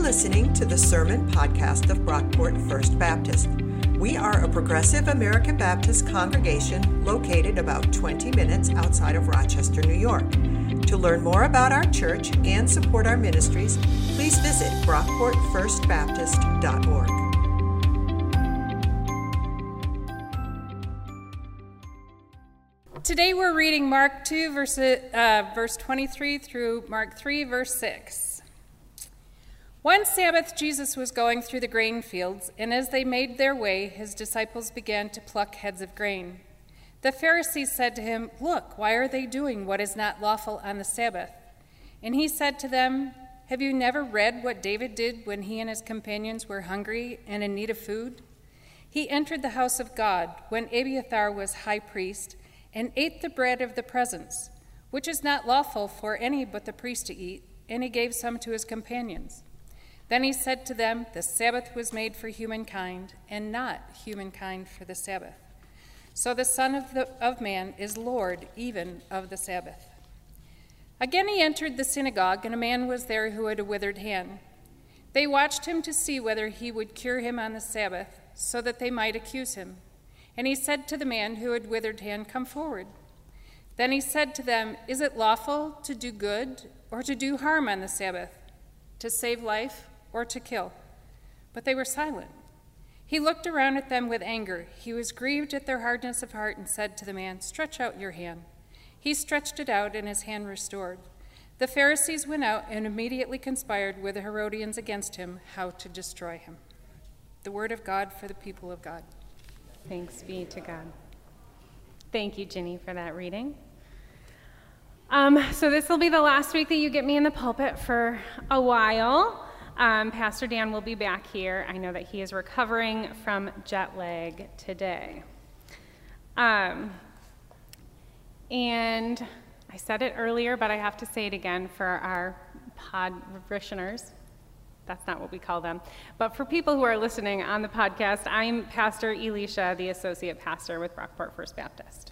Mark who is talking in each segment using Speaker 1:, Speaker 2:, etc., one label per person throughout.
Speaker 1: listening to the Sermon Podcast of Brockport First Baptist. We are a progressive American Baptist congregation located about 20 minutes outside of Rochester, New York. To learn more about our church and support our ministries, please visit brockportfirstbaptist.org.
Speaker 2: Today we're reading Mark 2, verse, uh, verse 23 through Mark 3, verse 6. One Sabbath, Jesus was going through the grain fields, and as they made their way, his disciples began to pluck heads of grain. The Pharisees said to him, Look, why are they doing what is not lawful on the Sabbath? And he said to them, Have you never read what David did when he and his companions were hungry and in need of food? He entered the house of God when Abiathar was high priest and ate the bread of the presence, which is not lawful for any but the priest to eat, and he gave some to his companions. Then he said to them, The Sabbath was made for humankind, and not humankind for the Sabbath. So the Son of, the, of Man is Lord even of the Sabbath. Again he entered the synagogue, and a man was there who had a withered hand. They watched him to see whether he would cure him on the Sabbath, so that they might accuse him. And he said to the man who had withered hand, Come forward. Then he said to them, Is it lawful to do good or to do harm on the Sabbath, to save life or to kill. But they were silent. He looked around at them with anger. He was grieved at their hardness of heart and said to the man, Stretch out your hand. He stretched it out, and his hand restored. The Pharisees went out and immediately conspired with the Herodians against him, how to destroy him. The word of God for the people of God.
Speaker 3: Thanks be to God. Thank you, Ginny, for that reading. Um, so, this will be the last week that you get me in the pulpit for a while. Um, Pastor Dan will be back here. I know that he is recovering from jet lag today. Um, and I said it earlier, but I have to say it again for our pod parishioners. That's not what we call them. But for people who are listening on the podcast, I'm Pastor Elisha, the associate pastor with Brockport First Baptist.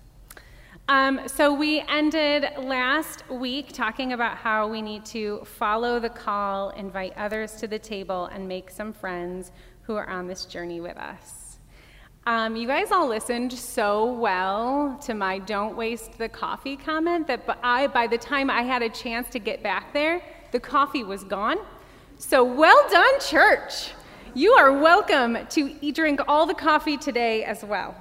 Speaker 3: Um, so, we ended last week talking about how we need to follow the call, invite others to the table, and make some friends who are on this journey with us. Um, you guys all listened so well to my don't waste the coffee comment that I, by the time I had a chance to get back there, the coffee was gone. So, well done, church. You are welcome to drink all the coffee today as well.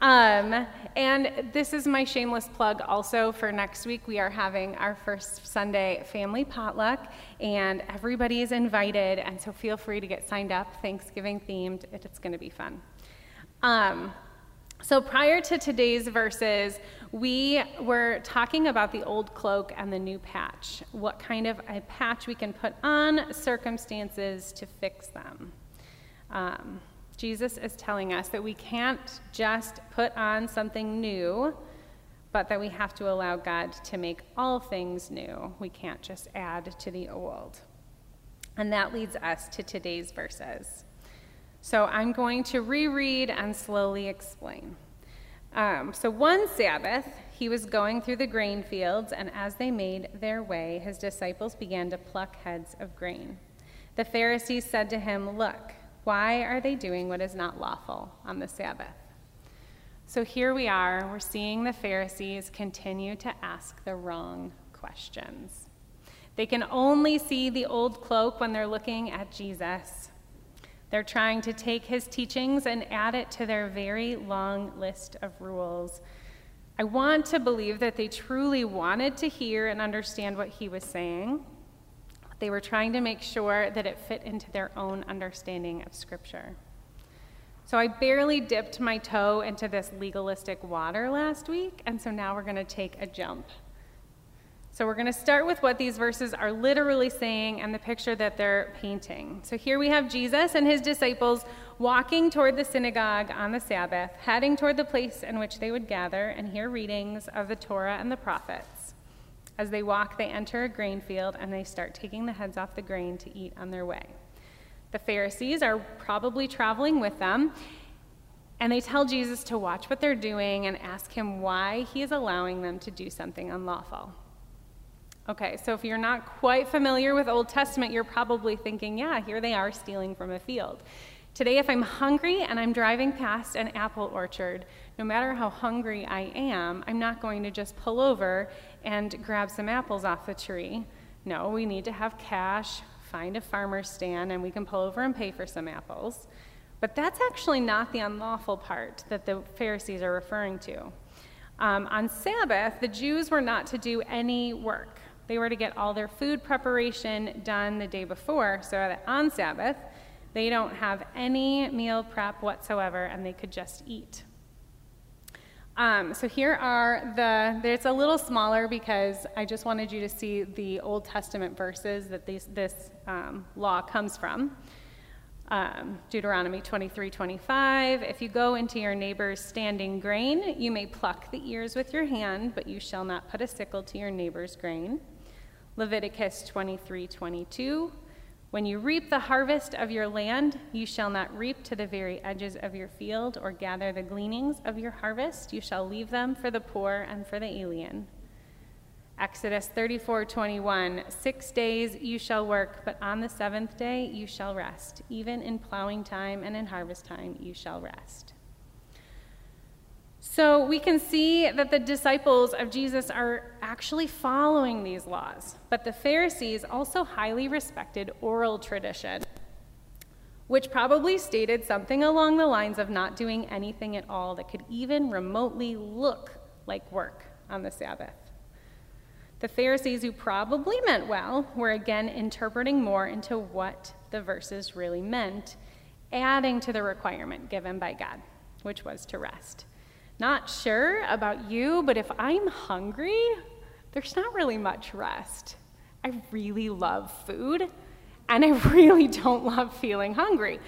Speaker 3: Um, and this is my shameless plug also for next week. We are having our first Sunday family potluck, and everybody is invited. And so feel free to get signed up, Thanksgiving themed. It's going to be fun. Um, so prior to today's verses, we were talking about the old cloak and the new patch, what kind of a patch we can put on circumstances to fix them. Um, Jesus is telling us that we can't just put on something new, but that we have to allow God to make all things new. We can't just add to the old. And that leads us to today's verses. So I'm going to reread and slowly explain. Um, so one Sabbath, he was going through the grain fields, and as they made their way, his disciples began to pluck heads of grain. The Pharisees said to him, Look, why are they doing what is not lawful on the Sabbath? So here we are, we're seeing the Pharisees continue to ask the wrong questions. They can only see the old cloak when they're looking at Jesus. They're trying to take his teachings and add it to their very long list of rules. I want to believe that they truly wanted to hear and understand what he was saying they were trying to make sure that it fit into their own understanding of Scripture. So I barely dipped my toe into this legalistic water last week, and so now we're going to take a jump. So we're going to start with what these verses are literally saying and the picture that they're painting. So here we have Jesus and his disciples walking toward the synagogue on the Sabbath, heading toward the place in which they would gather and hear readings of the Torah and the prophets. As they walk, they enter a grain field and they start taking the heads off the grain to eat on their way. The Pharisees are probably traveling with them, and they tell Jesus to watch what they're doing and ask him why he is allowing them to do something unlawful. Okay, so if you're not quite familiar with Old Testament, you're probably thinking, yeah, here they are stealing from a field. Today, if I'm hungry and I'm driving past an apple orchard, no matter how hungry I am, I'm not going to just pull over and grab some apples off the tree. No, we need to have cash, find a farmer's stand, and we can pull over and pay for some apples. But that's actually not the unlawful part that the Pharisees are referring to. Um, on Sabbath, the Jews were not to do any work. They were to get all their food preparation done the day before so that on Sabbath, they don't have any meal prep whatsoever and they could just eat. Um, so here are the, it's a little smaller because I just wanted you to see the Old Testament verses that these, this um, law comes from. Um, Deuteronomy 23 25. If you go into your neighbor's standing grain, you may pluck the ears with your hand, but you shall not put a sickle to your neighbor's grain. Leviticus 23 22. When you reap the harvest of your land, you shall not reap to the very edges of your field or gather the gleanings of your harvest. You shall leave them for the poor and for the alien. Exodus 34 21. Six days you shall work, but on the seventh day you shall rest. Even in plowing time and in harvest time you shall rest. So we can see that the disciples of Jesus are actually following these laws, but the Pharisees also highly respected oral tradition, which probably stated something along the lines of not doing anything at all that could even remotely look like work on the Sabbath. The Pharisees, who probably meant well, were again interpreting more into what the verses really meant, adding to the requirement given by God, which was to rest. Not sure about you, but if I'm hungry, there's not really much rest. I really love food, and I really don't love feeling hungry.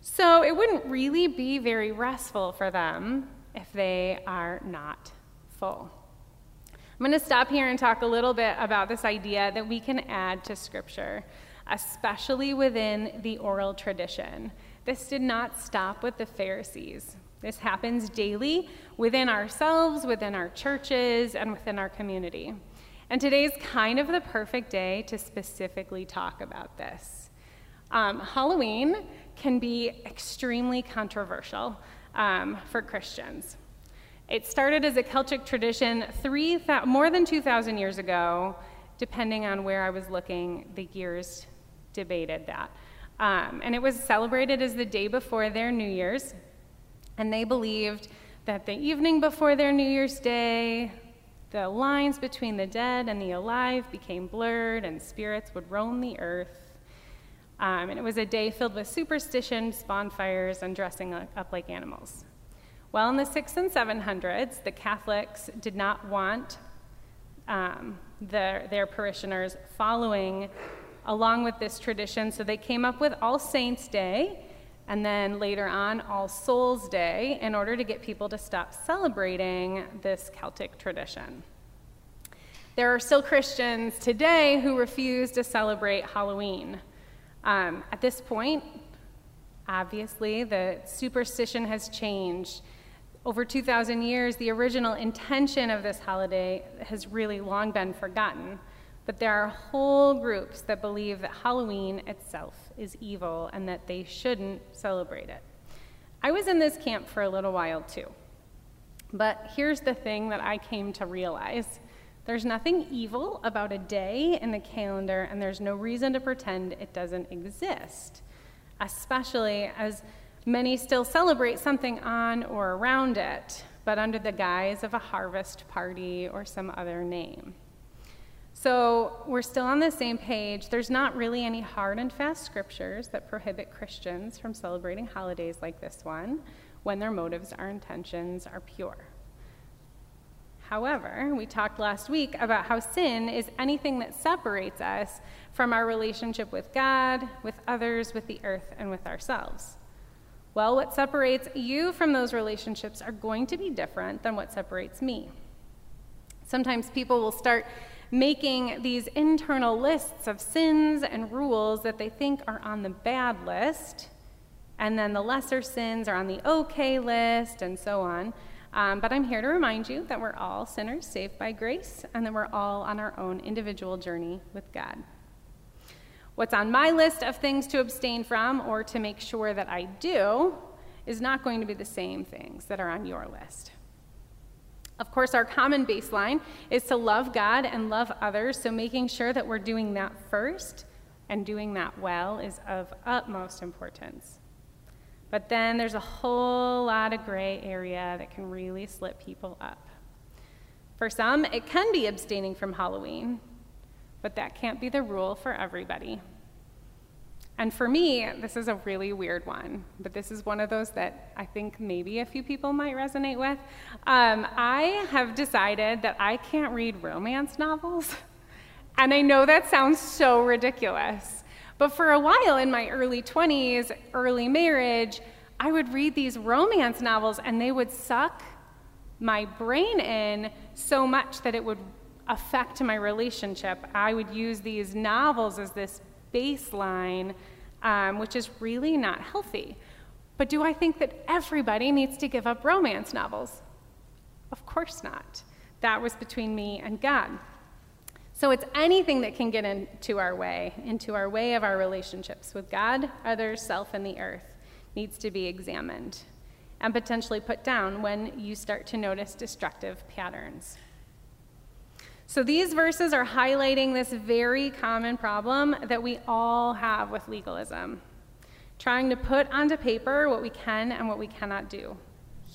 Speaker 3: So it wouldn't really be very restful for them if they are not full. I'm going to stop here and talk a little bit about this idea that we can add to Scripture, especially within the oral tradition. This did not stop with the Pharisees. This happens daily within ourselves, within our churches, and within our community. And today's kind of the perfect day to specifically talk about this. Um, Halloween can be extremely controversial um, for Christians. It started as a Celtic tradition three more than 2,000 years ago, depending on where I was looking, the years debated that. Um, and it was celebrated as the day before their New Year's, and they believed that the evening before their New Year's Day, the lines between the dead and the alive became blurred, and spirits would roam the earth. Um, and it was a day filled with superstitions, bonfires, and dressing up like animals. Well, in the 6 and 700s, the Catholics did not want um, their parishioners following along with this tradition, so they came up with All Saints' Day and then later on, All Souls Day, in order to get people to stop celebrating this Celtic tradition. There are still Christians today who refuse to celebrate Halloween. Um, at this point, obviously, the superstition has changed. Over 2,000 years, the original intention of this holiday has really long been forgotten. But there are whole groups that believe that Halloween itself is evil and that they shouldn't celebrate it. I was in this camp for a little while too. But here's the thing that I came to realize there's nothing evil about a day in the calendar, and there's no reason to pretend it doesn't exist, especially as many still celebrate something on or around it, but under the guise of a harvest party or some other name. So we're still on the same page. There's not really any hard and fast scriptures that prohibit Christians from celebrating holidays like this one when their motives or intentions are pure. However, we talked last week about how sin is anything that separates us from our relationship with God, with others, with the earth, and with ourselves. Well, what separates you from those relationships are going to be different than what separates me. Sometimes people will start making these internal lists of sins and rules that they think are on the bad list, and then the lesser sins are on the okay list, and so on. Um, but I'm here to remind you that we're all sinners saved by grace and that we're all on our own individual journey with God. What's on my list of things to abstain from or to make sure that I do is not going to be the same things that are on your list. Of course, our common baseline is to love God and love others, so making sure that we're doing that first and doing that well is of utmost importance. But then there's a whole lot of gray area that can really slip people up. For some, it can be abstaining from Halloween, but that can't be the rule for everybody. And for me, this is a really weird one, but this is one of those that I think maybe a few people might resonate with. Um, I have decided that I can't read romance novels. And I know that sounds so ridiculous. But for a while in my early 20s, early marriage, I would read these romance novels and they would suck my brain in so much that it would affect my relationship. I would use these novels as this baseline, um, which is really not healthy. But do I think that everybody needs to give up romance novels? Of course not. That was between me and God. So it's anything that can get into our way, into our way of our relationships with God, others, self, and the earth, needs to be examined and potentially put down when you start to notice destructive patterns. So these verses are highlighting this very common problem that we all have with legalism trying to put onto paper what we can and what we cannot do.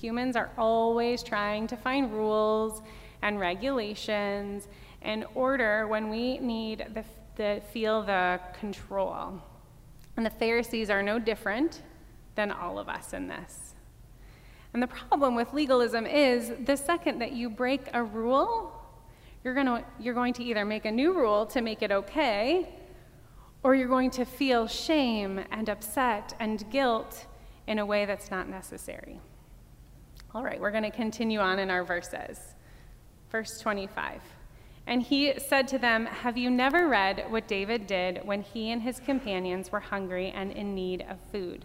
Speaker 3: Humans are always trying to find rules and regulations in order when we need the, the, feel the control. And the Pharisees are no different than all of us in this. And the problem with legalism is the second that you break a rule, you're, gonna, you're going to either make a new rule to make it okay, or you're going to feel shame and upset and guilt in a way that's not necessary. All right, we're going to continue on in our verses. Verse 25. And he said to them, Have you never read what David did when he and his companions were hungry and in need of food?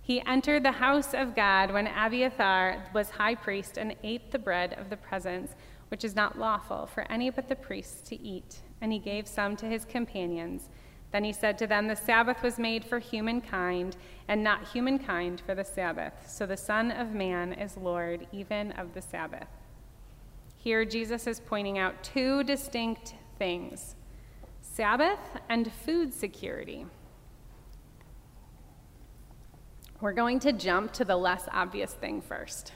Speaker 3: He entered the house of God when Abiathar was high priest and ate the bread of the presence, which is not lawful for any but the priests to eat, and he gave some to his companions. Then he said to them, The Sabbath was made for humankind, and not humankind for the Sabbath. So the Son of Man is Lord even of the Sabbath. Here, Jesus is pointing out two distinct things Sabbath and food security. We're going to jump to the less obvious thing first.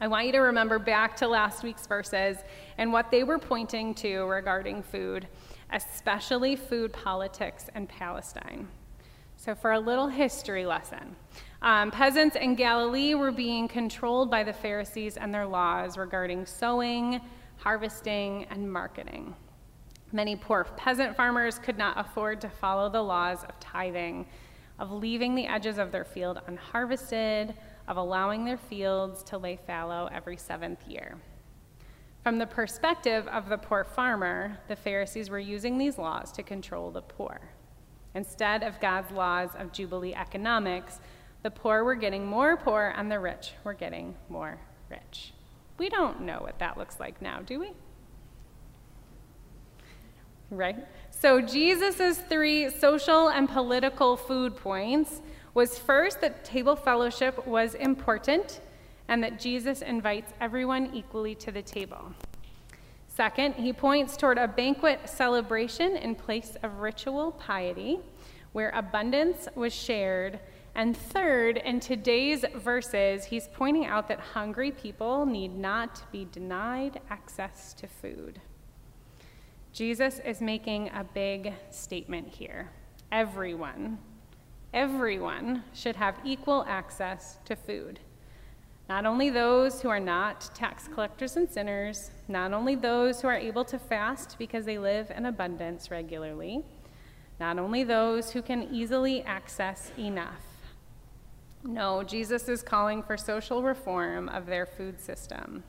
Speaker 3: I want you to remember back to last week's verses and what they were pointing to regarding food, especially food politics and Palestine. So, for a little history lesson, um, peasants in Galilee were being controlled by the Pharisees and their laws regarding sowing, harvesting, and marketing. Many poor peasant farmers could not afford to follow the laws of tithing, of leaving the edges of their field unharvested, of allowing their fields to lay fallow every seventh year. From the perspective of the poor farmer, the Pharisees were using these laws to control the poor. Instead of God's laws of Jubilee economics, the poor were getting more poor, and the rich were getting more rich. We don't know what that looks like now, do we? Right? So, Jesus' three social and political food points was first that table fellowship was important and that Jesus invites everyone equally to the table. Second, he points toward a banquet celebration in place of ritual piety, where abundance was shared and third, in today's verses, he's pointing out that hungry people need not be denied access to food. Jesus is making a big statement here. Everyone, everyone should have equal access to food. Not only those who are not tax collectors and sinners, not only those who are able to fast because they live in abundance regularly, not only those who can easily access enough no, Jesus is calling for social reform of their food system.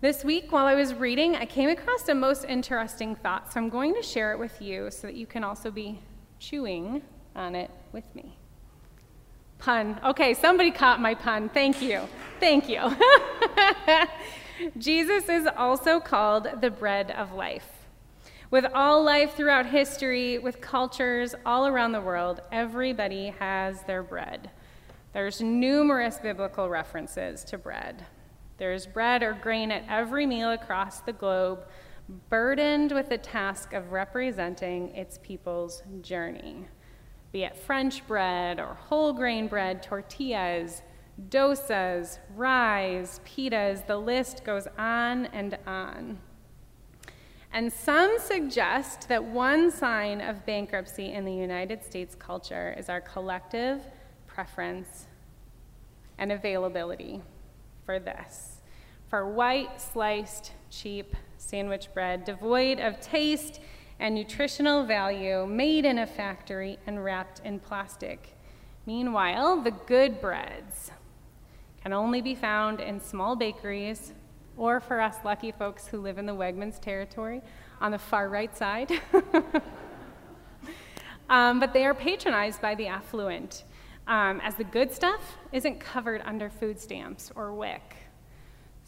Speaker 3: This week, while I was reading, I came across a most interesting thought, so I'm going to share it with you so that you can also be chewing on it with me. Pun. Okay, somebody caught my pun. Thank you. Thank you. Jesus is also called the bread of life. With all life throughout history, with cultures all around the world, everybody has their bread. There's numerous biblical references to bread. There's bread or grain at every meal across the globe, burdened with the task of representing its people's journey. Be it French bread or whole grain bread, tortillas, dosas, rye, pitas, the list goes on and on. And some suggest that one sign of bankruptcy in the United States culture is our collective preference and availability for this for white, sliced, cheap sandwich bread, devoid of taste and nutritional value, made in a factory and wrapped in plastic. Meanwhile, the good breads can only be found in small bakeries or for us lucky folks who live in the Wegmans territory on the far right side. um, but they are patronized by the affluent, um, as the good stuff isn't covered under food stamps or WIC.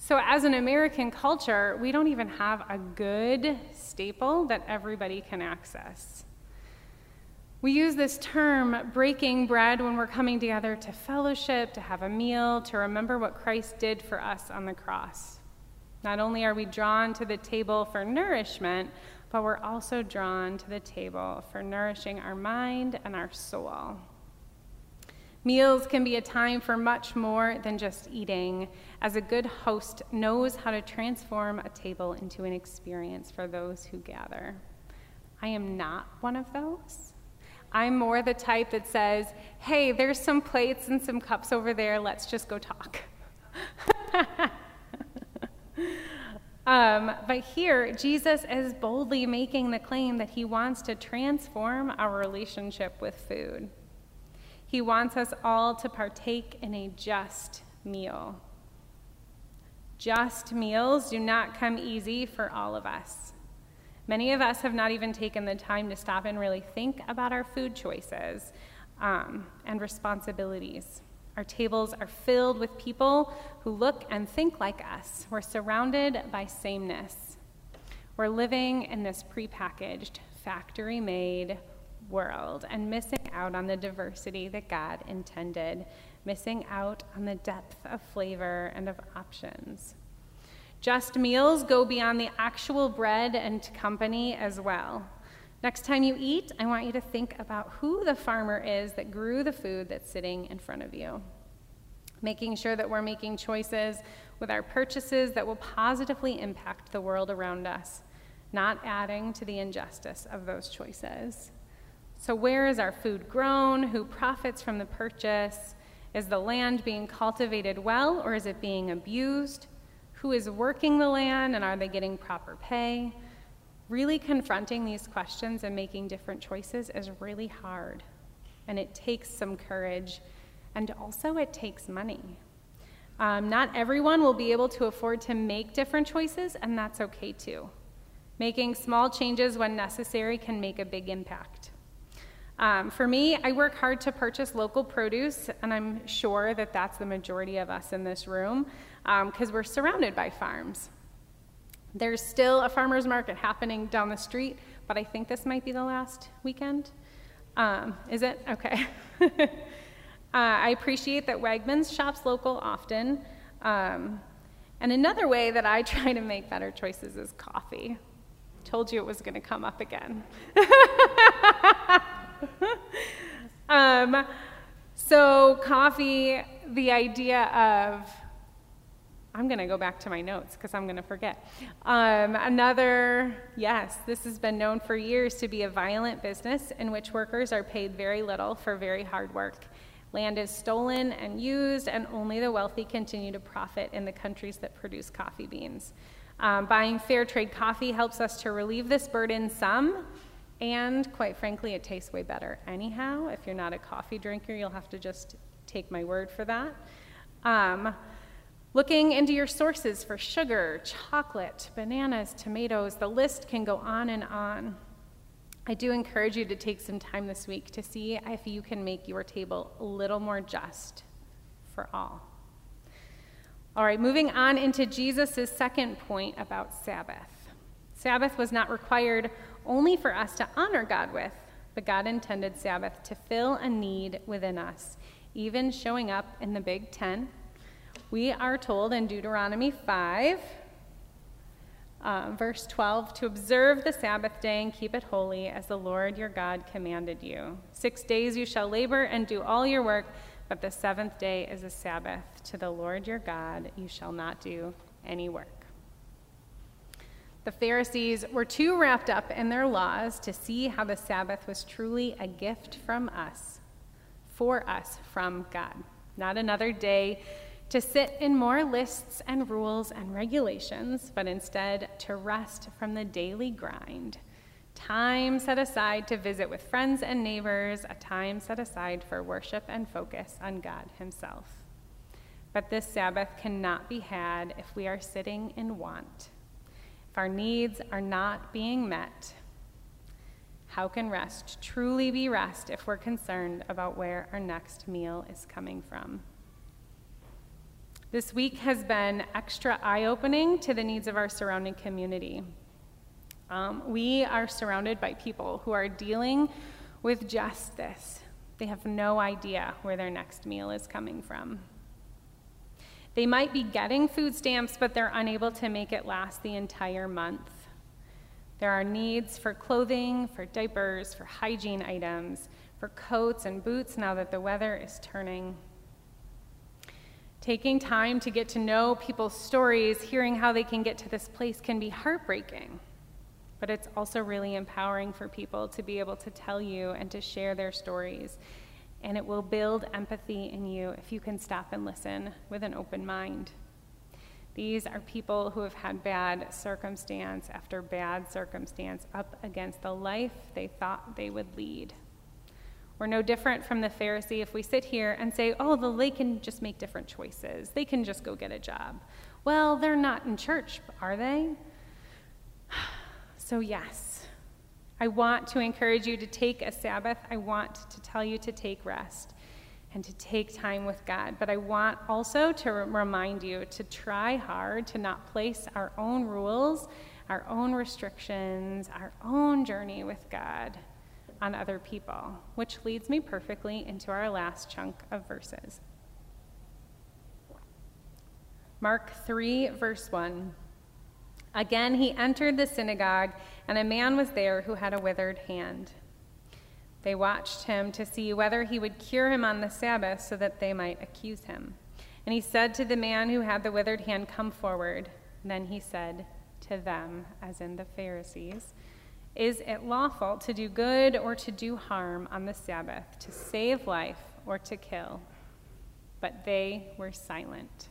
Speaker 3: So, as an American culture, we don't even have a good staple that everybody can access. We use this term, breaking bread, when we're coming together to fellowship, to have a meal, to remember what Christ did for us on the cross. Not only are we drawn to the table for nourishment, but we're also drawn to the table for nourishing our mind and our soul. Meals can be a time for much more than just eating, as a good host knows how to transform a table into an experience for those who gather. I am not one of those. I'm more the type that says, hey, there's some plates and some cups over there, let's just go talk. um, but here, Jesus is boldly making the claim that he wants to transform our relationship with food. He wants us all to partake in a just meal. Just meals do not come easy for all of us. Many of us have not even taken the time to stop and really think about our food choices um, and responsibilities. Our tables are filled with people who look and think like us. We're surrounded by sameness. We're living in this prepackaged, factory made world and missing out on the diversity that God intended, missing out on the depth of flavor and of options. Just meals go beyond the actual bread and company as well. Next time you eat, I want you to think about who the farmer is that grew the food that's sitting in front of you. Making sure that we're making choices with our purchases that will positively impact the world around us, not adding to the injustice of those choices. So, where is our food grown? Who profits from the purchase? Is the land being cultivated well or is it being abused? Who is working the land and are they getting proper pay? Really confronting these questions and making different choices is really hard. And it takes some courage, and also it takes money. Um, not everyone will be able to afford to make different choices, and that's okay too. Making small changes when necessary can make a big impact. Um, for me, I work hard to purchase local produce, and I'm sure that that's the majority of us in this room because um, we're surrounded by farms. There's still a farmer's market happening down the street, but I think this might be the last weekend. Um, is it? Okay. uh, I appreciate that Wegmans shops local often. Um, and another way that I try to make better choices is coffee. Told you it was going to come up again. um, so, coffee, the idea of I'm going to go back to my notes because I'm going to forget. Um, another, yes, this has been known for years to be a violent business in which workers are paid very little for very hard work. Land is stolen and used, and only the wealthy continue to profit in the countries that produce coffee beans. Um, buying fair trade coffee helps us to relieve this burden some, and quite frankly, it tastes way better anyhow. If you're not a coffee drinker, you'll have to just take my word for that. Um, Looking into your sources for sugar, chocolate, bananas, tomatoes, the list can go on and on. I do encourage you to take some time this week to see if you can make your table a little more just for all. All right, moving on into Jesus' second point about Sabbath. Sabbath was not required only for us to honor God with, but God intended Sabbath to fill a need within us, even showing up in the Big Ten. We are told in Deuteronomy 5, uh, verse 12, to observe the Sabbath day and keep it holy as the Lord your God commanded you. Six days you shall labor and do all your work, but the seventh day is a Sabbath. To the Lord your God you shall not do any work. The Pharisees were too wrapped up in their laws to see how the Sabbath was truly a gift from us, for us from God, not another day to sit in more lists and rules and regulations, but instead to rest from the daily grind. Time set aside to visit with friends and neighbors, a time set aside for worship and focus on God Himself. But this Sabbath cannot be had if we are sitting in want. If our needs are not being met, how can rest truly be rest if we're concerned about where our next meal is coming from? This week has been extra eye opening to the needs of our surrounding community. Um, we are surrounded by people who are dealing with just this. They have no idea where their next meal is coming from. They might be getting food stamps, but they're unable to make it last the entire month. There are needs for clothing, for diapers, for hygiene items, for coats and boots now that the weather is turning. Taking time to get to know people's stories, hearing how they can get to this place can be heartbreaking. But it's also really empowering for people to be able to tell you and to share their stories and it will build empathy in you if you can stop and listen with an open mind. These are people who have had bad circumstance after bad circumstance up against the life they thought they would lead. We're no different from the Pharisee if we sit here and say, oh, well, they can just make different choices. They can just go get a job. Well, they're not in church, are they? So, yes, I want to encourage you to take a Sabbath. I want to tell you to take rest and to take time with God. But I want also to remind you to try hard to not place our own rules, our own restrictions, our own journey with God on other people, which leads me perfectly into our last chunk of verses. Mark 3, verse 1. Again, he entered the synagogue, and a man was there who had a withered hand. They watched him to see whether he would cure him on the Sabbath so that they might accuse him. And he said to the man who had the withered hand, Come forward. Then he said to them, as in the Pharisees, Is it lawful to do good or to do harm on the Sabbath, to save life or to kill? But they were silent.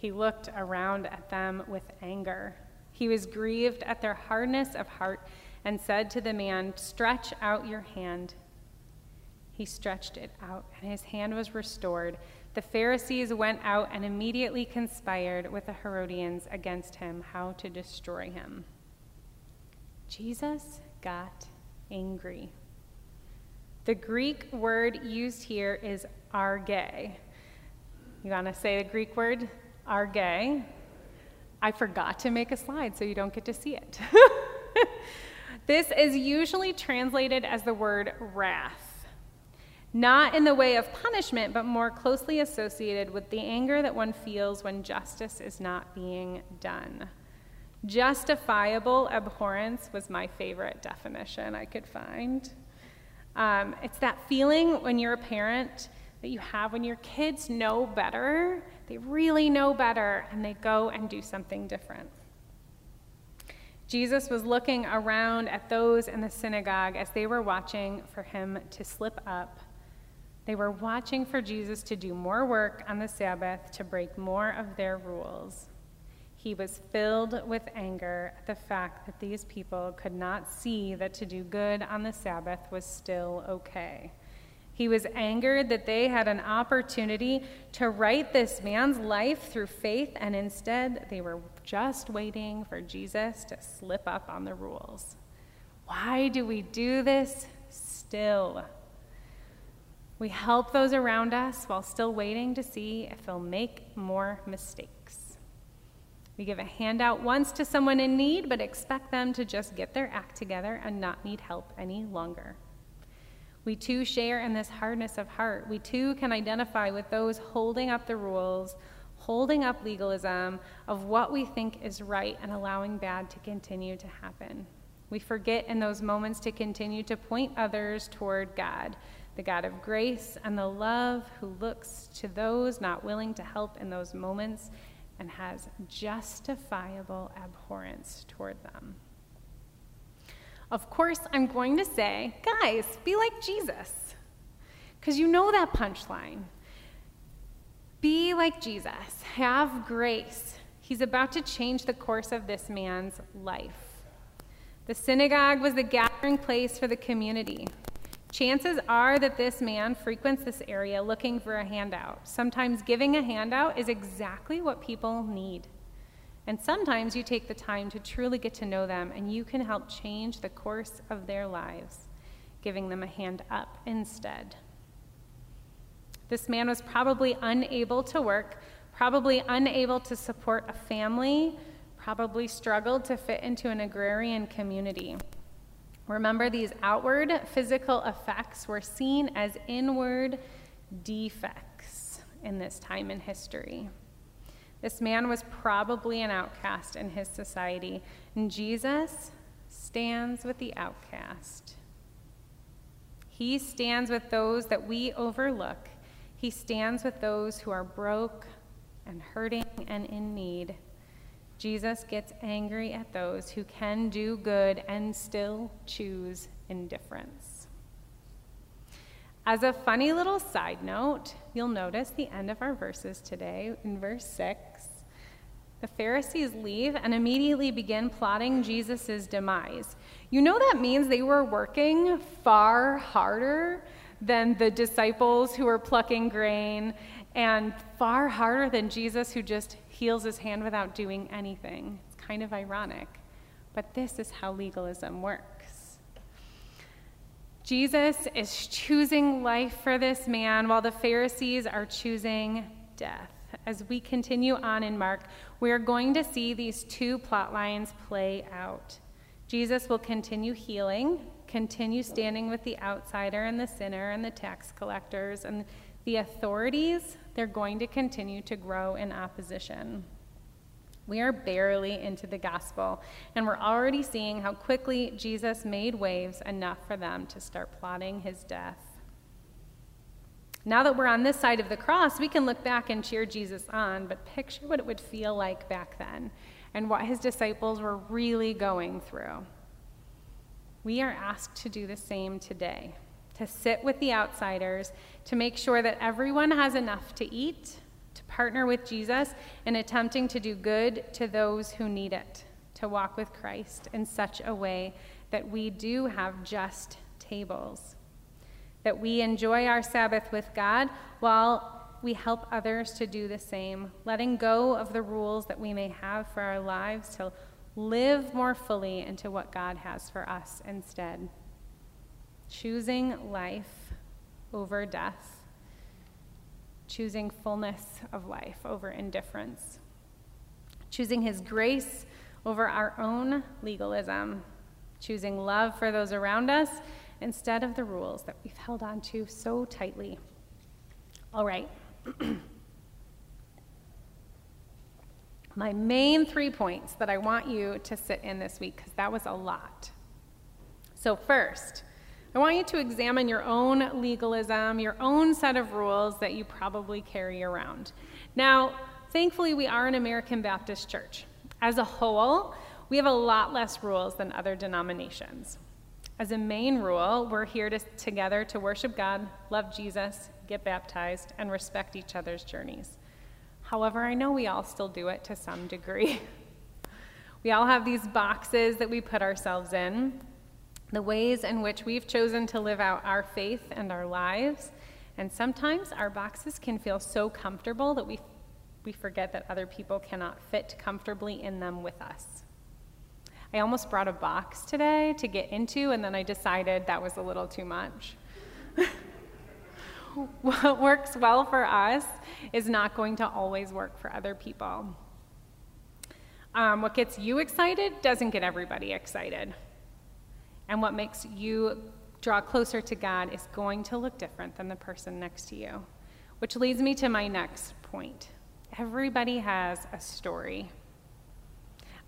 Speaker 3: He looked around at them with anger. He was grieved at their hardness of heart and said to the man, Stretch out your hand. He stretched it out, and his hand was restored. The Pharisees went out and immediately conspired with the Herodians against him, how to destroy him. Jesus got angry. The Greek word used here is orge. You want to say the Greek word? Arge. I forgot to make a slide so you don't get to see it. this is usually translated as the word wrath, not in the way of punishment, but more closely associated with the anger that one feels when justice is not being done. Justifiable abhorrence was my favorite definition I could find. Um, it's that feeling when you're a parent that you have when your kids know better they really know better and they go and do something different. Jesus was looking around at those in the synagogue as they were watching for him to slip up. They were watching for Jesus to do more work on the Sabbath, to break more of their rules. He was filled with anger at the fact that these people could not see that to do good on the Sabbath was still okay. He was angered that they had an opportunity to right this man's life through faith, and instead they were just waiting for Jesus to slip up on the rules. Why do we do this still? We help those around us while still waiting to see if they'll make more mistakes. We give a handout once to someone in need, but expect them to just get their act together and not need help any longer. We too share in this hardness of heart. We too can identify with those holding up the rules, holding up legalism of what we think is right and allowing bad to continue to happen. We forget in those moments to continue to point others toward God, the God of grace and the love who looks to those not willing to help in those moments and has justifiable abhorrence toward them. Of course, I'm going to say, guys, be like Jesus. Because you know that punchline. Be like Jesus. Have grace. He's about to change the course of this man's life. The synagogue was the gathering place for the community. Chances are that this man frequents this area looking for a handout. Sometimes giving a handout is exactly what people need. And sometimes you take the time to truly get to know them and you can help change the course of their lives, giving them a hand up instead. This man was probably unable to work, probably unable to support a family, probably struggled to fit into an agrarian community. Remember, these outward physical effects were seen as inward defects in this time in history. This man was probably an outcast in his society, and Jesus stands with the outcast. He stands with those that we overlook. He stands with those who are broke and hurting and in need. Jesus gets angry at those who can do good and still choose indifference. As a funny little side note, you'll notice the end of our verses today in verse 6. The Pharisees leave and immediately begin plotting Jesus' demise. You know that means they were working far harder than the disciples who were plucking grain and far harder than Jesus, who just heals his hand without doing anything. It's kind of ironic, but this is how legalism works. Jesus is choosing life for this man while the Pharisees are choosing death. As we continue on in Mark, we are going to see these two plot lines play out. Jesus will continue healing, continue standing with the outsider and the sinner and the tax collectors and the authorities, they're going to continue to grow in opposition. We are barely into the gospel, and we're already seeing how quickly Jesus made waves enough for them to start plotting his death. Now that we're on this side of the cross, we can look back and cheer Jesus on, but picture what it would feel like back then and what his disciples were really going through. We are asked to do the same today to sit with the outsiders, to make sure that everyone has enough to eat, to partner with Jesus in attempting to do good to those who need it, to walk with Christ in such a way that we do have just tables, that we enjoy our Sabbath with God while we help others to do the same, letting go of the rules that we may have for our lives to live more fully into what God has for us instead. Choosing life over death, choosing fullness of life over indifference, choosing His grace over our own legalism, choosing love for those around us instead of the rules that we've held on to so tightly. All right. My main three points that I want you to sit in this week, because that was a lot. So, first, I want you to examine your own legalism, your own set of rules that you probably carry around. Now, thankfully, we are an American Baptist church. As a whole, we have a lot less rules than other denominations. As a main rule, we're here to, together to worship God, love Jesus, get baptized, and respect each other's journeys. However, I know we all still do it to some degree. we all have these boxes that we put ourselves in, the ways in which we've chosen to live out our faith and our lives. And sometimes our boxes can feel so comfortable that we, we forget that other people cannot fit comfortably in them with us. I almost brought a box today to get into, and then I decided that was a little too much. what works well for us is not going to always work for other people. Um, what gets you excited doesn't get everybody excited. And what makes you draw closer to God is going to look different than the person next to you. Which leads me to my next point. Everybody has a story.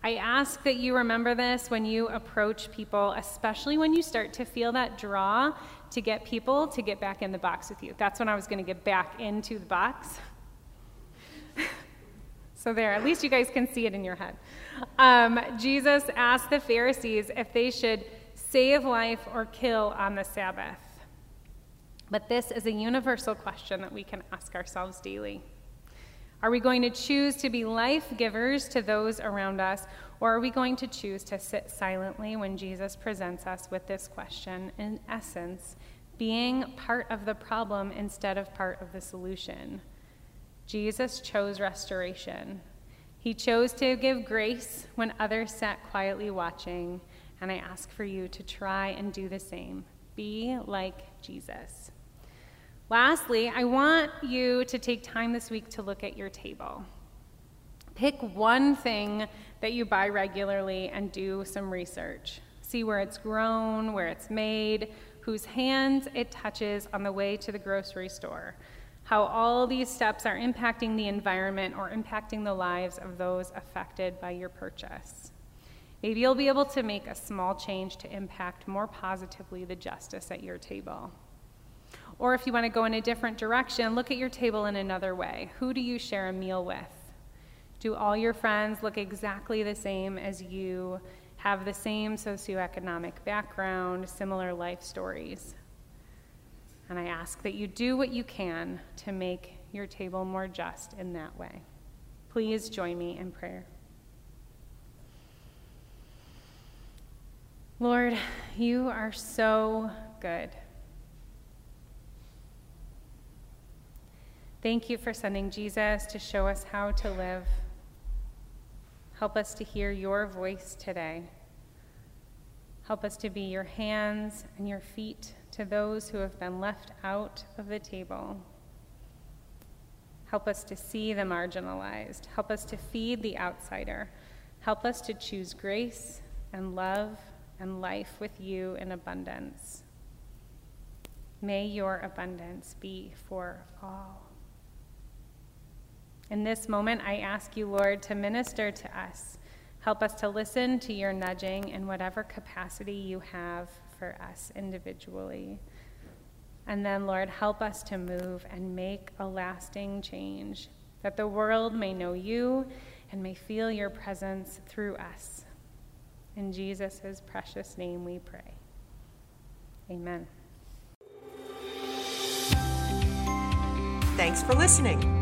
Speaker 3: I ask that you remember this when you approach people, especially when you start to feel that draw to get people to get back in the box with you. That's when I was going to get back into the box. so, there, at least you guys can see it in your head. Um, Jesus asked the Pharisees if they should save life or kill on the Sabbath. But this is a universal question that we can ask ourselves daily. Are we going to choose to be life givers to those around us, or are we going to choose to sit silently when Jesus presents us with this question, in essence, being part of the problem instead of part of the solution? Jesus chose restoration. He chose to give grace when others sat quietly watching, and I ask for you to try and do the same. Be like Jesus. Lastly, I want you to take time this week to look at your table. Pick one thing that you buy regularly and do some research. See where it's grown, where it's made, whose hands it touches on the way to the grocery store, how all these steps are impacting the environment or impacting the lives of those affected by your purchase. Maybe you'll be able to make a small change to impact more positively the justice at your table. Or if you want to go in a different direction, look at your table in another way. Who do you share a meal with? Do all your friends look exactly the same as you, have the same socioeconomic background, similar life stories? And I ask that you do what you can to make your table more just in that way. Please join me in prayer. Lord, you are so good. Thank you for sending Jesus to show us how to live. Help us to hear your voice today. Help us to be your hands and your feet to those who have been left out of the table. Help us to see the marginalized. Help us to feed the outsider. Help us to choose grace and love and life with you in abundance. May your abundance be for all. In this moment, I ask you, Lord, to minister to us. Help us to listen to your nudging in whatever capacity you have for us individually. And then, Lord, help us to move and make a lasting change, that the world may know you and may feel your presence through us. In Jesus' precious name we pray. Amen.
Speaker 1: Thanks for listening.